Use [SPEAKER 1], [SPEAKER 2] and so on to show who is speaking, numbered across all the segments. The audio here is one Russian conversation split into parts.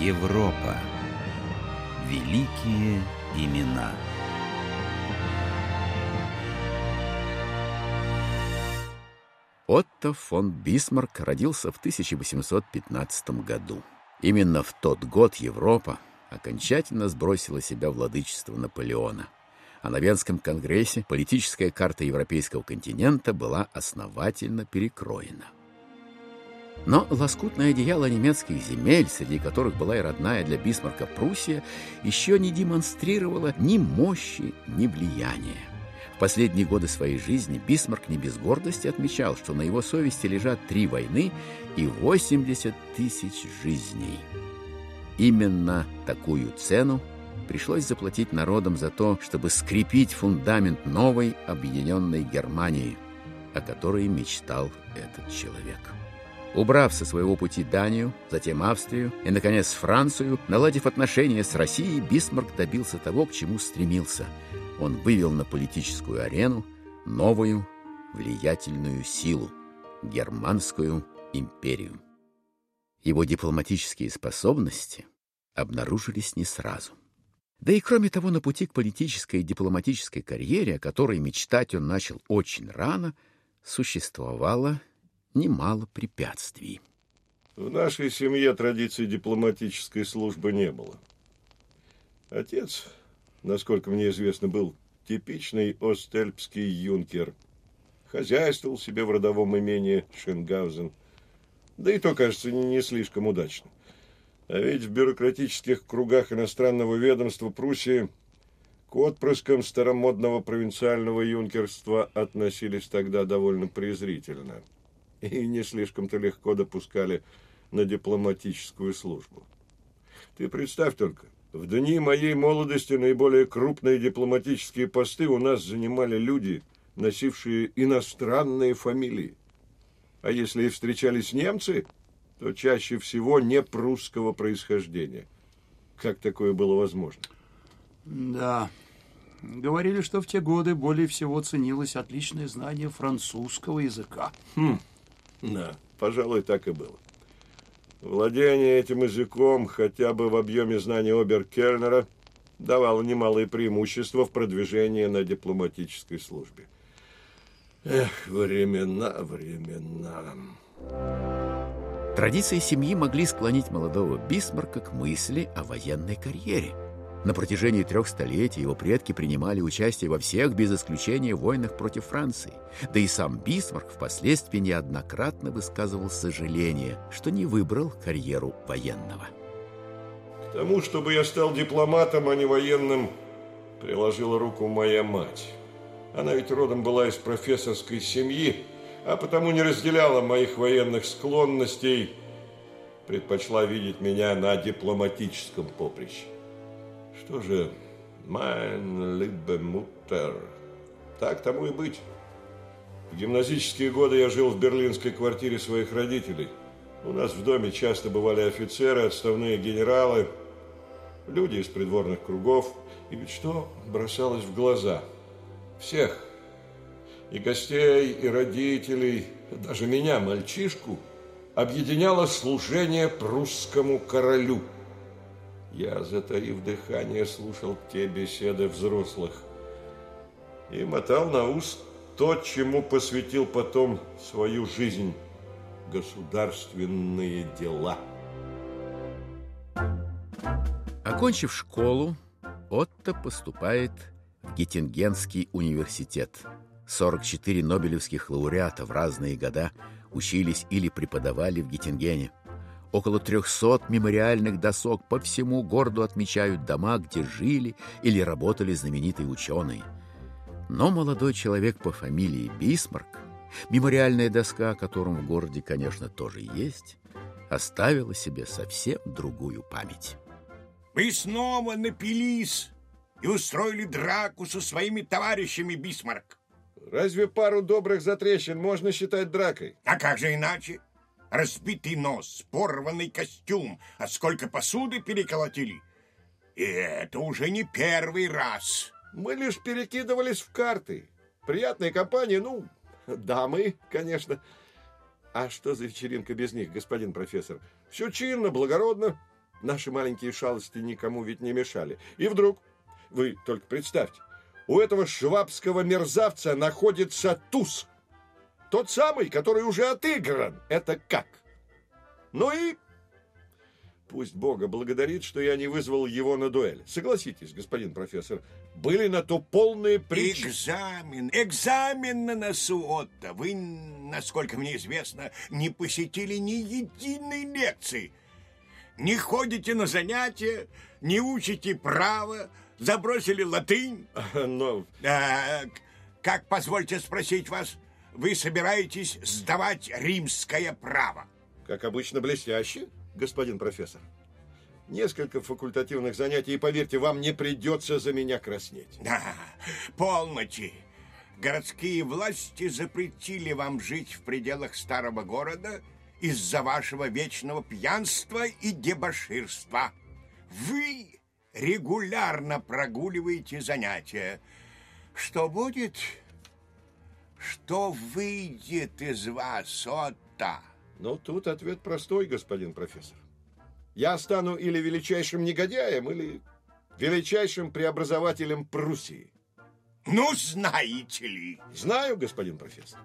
[SPEAKER 1] Европа. Великие имена.
[SPEAKER 2] Отто фон Бисмарк родился в 1815 году. Именно в тот год Европа окончательно сбросила себя владычество Наполеона. А на Венском конгрессе политическая карта европейского континента была основательно перекроена. Но лоскутное одеяло немецких земель, среди которых была и родная для Бисмарка Пруссия, еще не демонстрировало ни мощи, ни влияния. В последние годы своей жизни Бисмарк не без гордости отмечал, что на его совести лежат три войны и 80 тысяч жизней. Именно такую цену пришлось заплатить народам за то, чтобы скрепить фундамент новой объединенной Германии, о которой мечтал этот человек. Убрав со своего пути Данию, затем Австрию и, наконец, Францию, наладив отношения с Россией, Бисмарк добился того, к чему стремился. Он вывел на политическую арену новую влиятельную силу – Германскую империю. Его дипломатические способности обнаружились не сразу. Да и кроме того, на пути к политической и дипломатической карьере, о которой мечтать он начал очень рано, существовало немало препятствий.
[SPEAKER 3] В нашей семье традиции дипломатической службы не было. Отец, насколько мне известно, был типичный остельпский юнкер. Хозяйствовал себе в родовом имении Шенгаузен. Да и то, кажется, не, слишком удачно. А ведь в бюрократических кругах иностранного ведомства Пруссии к отпрыскам старомодного провинциального юнкерства относились тогда довольно презрительно и не слишком-то легко допускали на дипломатическую службу. Ты представь только, в дни моей молодости наиболее крупные дипломатические посты у нас занимали люди, носившие иностранные фамилии. А если и встречались немцы, то чаще всего не прусского происхождения. Как такое было возможно?
[SPEAKER 4] Да. Говорили, что в те годы более всего ценилось отличное знание французского языка.
[SPEAKER 3] Хм. Да, пожалуй, так и было. Владение этим языком, хотя бы в объеме знаний Оберкельнера, давало немалые преимущества в продвижении на дипломатической службе. Эх, времена, времена.
[SPEAKER 2] Традиции семьи могли склонить молодого Бисмарка к мысли о военной карьере – на протяжении трех столетий его предки принимали участие во всех, без исключения, войнах против Франции. Да и сам Бисмарк впоследствии неоднократно высказывал сожаление, что не выбрал карьеру военного.
[SPEAKER 3] К тому, чтобы я стал дипломатом, а не военным, приложила руку моя мать. Она ведь родом была из профессорской семьи, а потому не разделяла моих военных склонностей, предпочла видеть меня на дипломатическом поприще. Что же, mein liebe Mutter, так тому и быть. В гимназические годы я жил в берлинской квартире своих родителей. У нас в доме часто бывали офицеры, отставные генералы, люди из придворных кругов. И ведь что бросалось в глаза? Всех. И гостей, и родителей, даже меня, мальчишку, объединяло служение прусскому королю – я, затаив дыхание, слушал те беседы взрослых и мотал на ус то, чему посвятил потом свою жизнь – государственные дела.
[SPEAKER 2] Окончив школу, Отто поступает в Геттингенский университет. 44 нобелевских лауреата в разные года учились или преподавали в Геттингене. Около трехсот мемориальных досок по всему городу отмечают дома, где жили или работали знаменитые ученые. Но молодой человек по фамилии Бисмарк, мемориальная доска, о котором в городе, конечно, тоже есть, оставила себе совсем другую память.
[SPEAKER 5] Вы снова напились и устроили драку со своими товарищами, Бисмарк.
[SPEAKER 3] Разве пару добрых затрещин можно считать дракой?
[SPEAKER 5] А как же иначе? Разбитый нос, порванный костюм, а сколько посуды переколотили. И это уже не первый раз.
[SPEAKER 3] Мы лишь перекидывались в карты. Приятная компания, ну, дамы, конечно. А что за вечеринка без них, господин профессор? Все чинно, благородно. Наши маленькие шалости никому ведь не мешали. И вдруг, вы только представьте, у этого швабского мерзавца находится туз. Тот самый, который уже отыгран. Это как? Ну и пусть Бога благодарит, что я не вызвал его на дуэль. Согласитесь, господин профессор, были на то полные причины.
[SPEAKER 5] Экзамен, экзамен на носу, Отто. Вы, насколько мне известно, не посетили ни единой лекции. Не ходите на занятия, не учите право, забросили латынь.
[SPEAKER 3] Но
[SPEAKER 5] А, как, позвольте спросить вас, вы собираетесь сдавать римское право?
[SPEAKER 3] Как обычно, блестяще, господин профессор. Несколько факультативных занятий, и поверьте, вам не придется за меня краснеть.
[SPEAKER 5] Да, полноте. Городские власти запретили вам жить в пределах старого города из-за вашего вечного пьянства и дебоширства. Вы регулярно прогуливаете занятия. Что будет? Что выйдет из вас, Отто?
[SPEAKER 3] Но тут ответ простой, господин профессор. Я стану или величайшим негодяем, или величайшим преобразователем Пруссии.
[SPEAKER 5] Ну, знаете ли.
[SPEAKER 3] Знаю, господин профессор.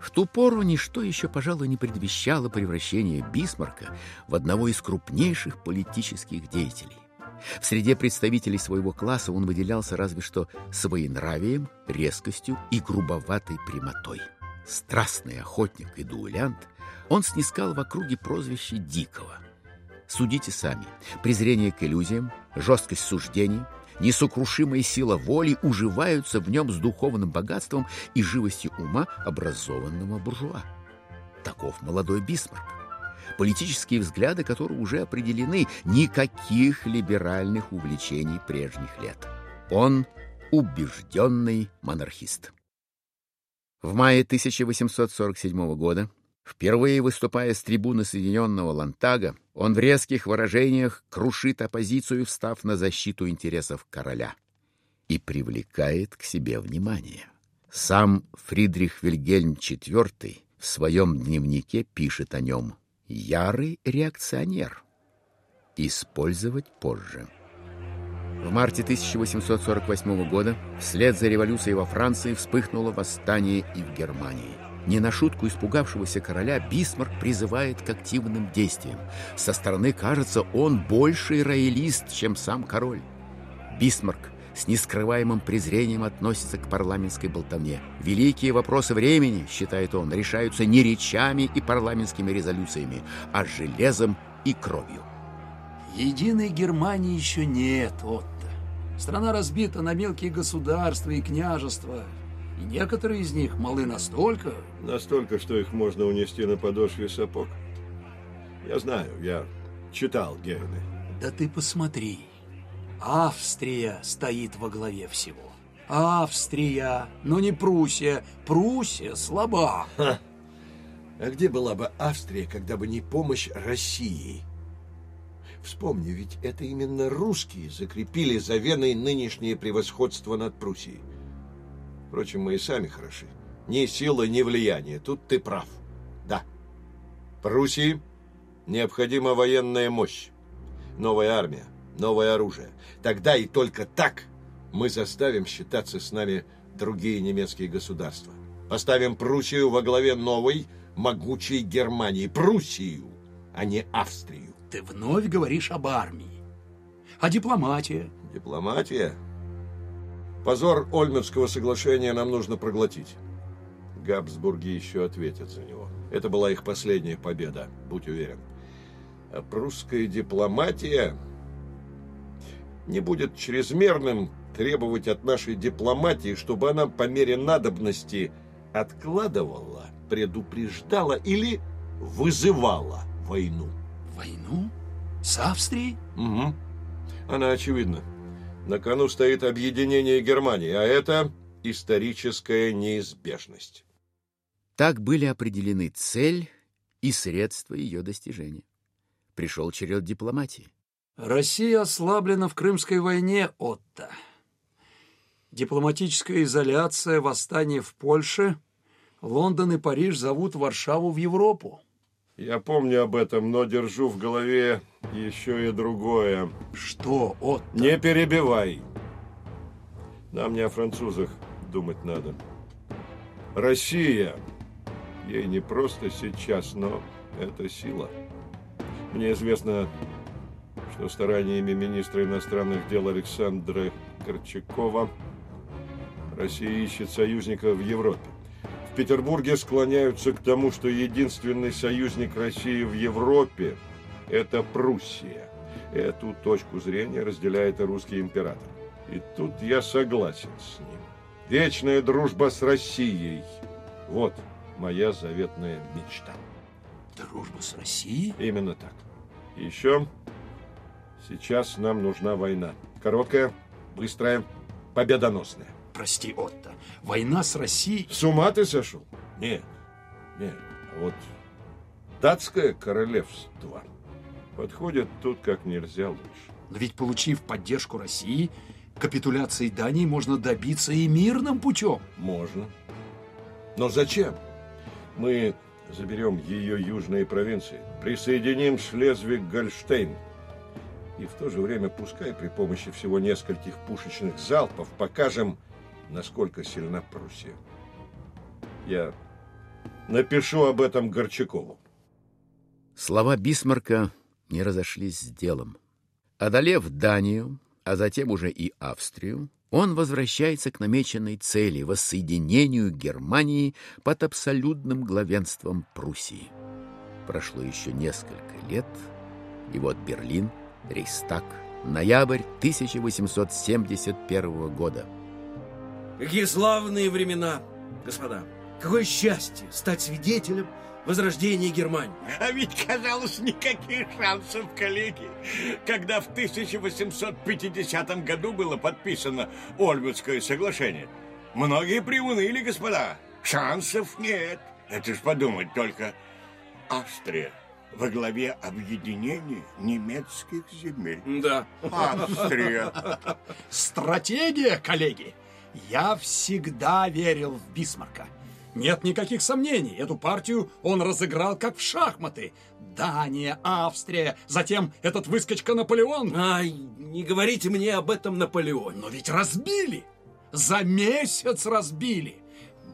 [SPEAKER 2] В ту пору ничто еще, пожалуй, не предвещало превращение Бисмарка в одного из крупнейших политических деятелей. В среде представителей своего класса он выделялся разве что своенравием, резкостью и грубоватой прямотой. Страстный охотник и дуэлянт, он снискал в округе прозвище Дикого. Судите сами. Презрение к иллюзиям, жесткость суждений, несокрушимая сила воли уживаются в нем с духовным богатством и живостью ума образованного буржуа. Таков молодой Бисмарк политические взгляды которого уже определены, никаких либеральных увлечений прежних лет. Он убежденный монархист. В мае 1847 года, впервые выступая с трибуны Соединенного Лантага, он в резких выражениях крушит оппозицию, встав на защиту интересов короля, и привлекает к себе внимание. Сам Фридрих Вильгельм IV в своем дневнике пишет о нем – ярый реакционер. Использовать позже. В марте 1848 года, вслед за революцией во Франции, вспыхнуло восстание и в Германии. Не на шутку испугавшегося короля Бисмарк призывает к активным действиям. Со стороны кажется, он больший роялист, чем сам король. Бисмарк с нескрываемым презрением относится к парламентской болтовне. Великие вопросы времени, считает он, решаются не речами и парламентскими резолюциями, а железом и кровью.
[SPEAKER 4] Единой Германии еще нет, Отто. Страна разбита на мелкие государства и княжества, и некоторые из них малы настолько...
[SPEAKER 3] Настолько, что их можно унести на подошве сапог. Я знаю, я читал Гейне.
[SPEAKER 4] Да ты посмотри, Австрия стоит во главе всего. Австрия, но не Пруссия. Пруссия слаба.
[SPEAKER 3] Ха. А где была бы Австрия, когда бы не помощь России? Вспомни, ведь это именно русские закрепили за Веной нынешнее превосходство над Пруссией. Впрочем, мы и сами хороши. Ни сила, ни влияние. Тут ты прав. Да. Пруссии необходима военная мощь, новая армия, новое оружие. Тогда и только так мы заставим считаться с нами другие немецкие государства. Поставим Пруссию во главе новой, могучей Германии. Пруссию, а не Австрию.
[SPEAKER 4] Ты вновь говоришь об армии. А дипломатия?
[SPEAKER 3] Дипломатия? Позор Ольмерского соглашения нам нужно проглотить. Габсбурги еще ответят за него. Это была их последняя победа, будь уверен. А прусская дипломатия не будет чрезмерным требовать от нашей дипломатии, чтобы она по мере надобности откладывала, предупреждала или вызывала войну.
[SPEAKER 4] Войну? С Австрией?
[SPEAKER 3] Угу. Она очевидна. На кону стоит объединение Германии, а это историческая неизбежность.
[SPEAKER 2] Так были определены цель и средства ее достижения. Пришел черед дипломатии.
[SPEAKER 4] Россия ослаблена в Крымской войне, Отто. Дипломатическая изоляция, восстание в Польше, Лондон и Париж зовут Варшаву в Европу.
[SPEAKER 3] Я помню об этом, но держу в голове еще и другое.
[SPEAKER 4] Что, Отто?
[SPEAKER 3] Не перебивай. Нам не о французах думать надо. Россия. Ей не просто сейчас, но это сила. Мне известно, что стараниями министра иностранных дел Александра Корчакова Россия ищет союзника в Европе. В Петербурге склоняются к тому, что единственный союзник России в Европе – это Пруссия. Эту точку зрения разделяет и русский император. И тут я согласен с ним. Вечная дружба с Россией – вот моя заветная мечта.
[SPEAKER 4] Дружба с Россией?
[SPEAKER 3] Именно так. Еще сейчас нам нужна война. Короткая, быстрая, победоносная.
[SPEAKER 4] Прости, Отто, война с Россией...
[SPEAKER 3] С ума ты сошел? Нет, нет. А вот датское королевство подходит тут как нельзя лучше.
[SPEAKER 4] Но ведь, получив поддержку России, капитуляции Дании можно добиться и мирным путем.
[SPEAKER 3] Можно. Но зачем? Мы заберем ее южные провинции, присоединим Шлезвиг-Гольштейн, и в то же время, пускай при помощи всего нескольких пушечных залпов, покажем, насколько сильна Пруссия. Я напишу об этом Горчакову.
[SPEAKER 2] Слова Бисмарка не разошлись с делом. Одолев Данию, а затем уже и Австрию, он возвращается к намеченной цели – воссоединению Германии под абсолютным главенством Пруссии. Прошло еще несколько лет, и вот Берлин, Рейхстаг, ноябрь 1871 года.
[SPEAKER 6] Какие славные времена, господа! Какое счастье стать свидетелем возрождения Германии.
[SPEAKER 5] А ведь, казалось, никаких шансов, коллеги. Когда в 1850 году было подписано Ольгутское соглашение, многие приуныли, господа. Шансов нет. Это ж подумать только. Австрия во главе объединения немецких земель.
[SPEAKER 6] Да.
[SPEAKER 5] Австрия.
[SPEAKER 4] Стратегия, коллеги! Я всегда верил в Бисмарка. Нет никаких сомнений, эту партию он разыграл как в шахматы. Дания, Австрия, затем этот выскочка Наполеон.
[SPEAKER 6] Ай, не говорите мне об этом Наполеоне.
[SPEAKER 4] Но ведь разбили! За месяц разбили!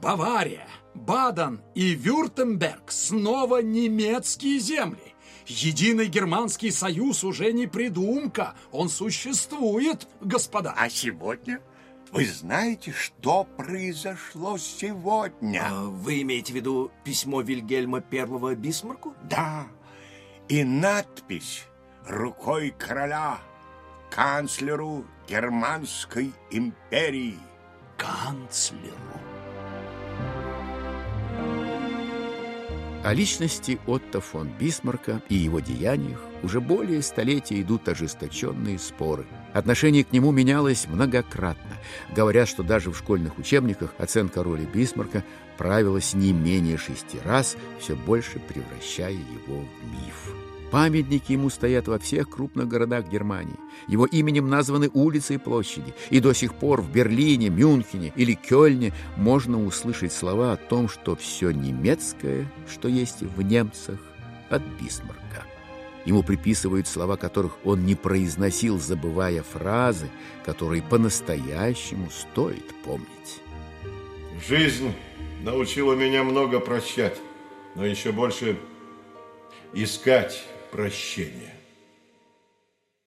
[SPEAKER 4] Бавария, Баден и Вюртемберг снова немецкие земли. Единый германский союз уже не придумка, он существует, господа.
[SPEAKER 5] А сегодня вы знаете, что произошло сегодня?
[SPEAKER 6] А вы имеете в виду письмо Вильгельма I Бисмарку?
[SPEAKER 5] Да, и надпись рукой короля канцлеру Германской империи.
[SPEAKER 4] Канцлеру.
[SPEAKER 2] О личности Отто фон Бисмарка и его деяниях уже более столетия идут ожесточенные споры. Отношение к нему менялось многократно. Говорят, что даже в школьных учебниках оценка роли Бисмарка правилась не менее шести раз, все больше превращая его в миф. Памятники ему стоят во всех крупных городах Германии. Его именем названы улицы и площади. И до сих пор в Берлине, Мюнхене или Кёльне можно услышать слова о том, что все немецкое, что есть в немцах, от Бисмарка. Ему приписывают слова, которых он не произносил, забывая фразы, которые по-настоящему стоит помнить.
[SPEAKER 3] Жизнь научила меня много прощать, но еще больше искать прощения.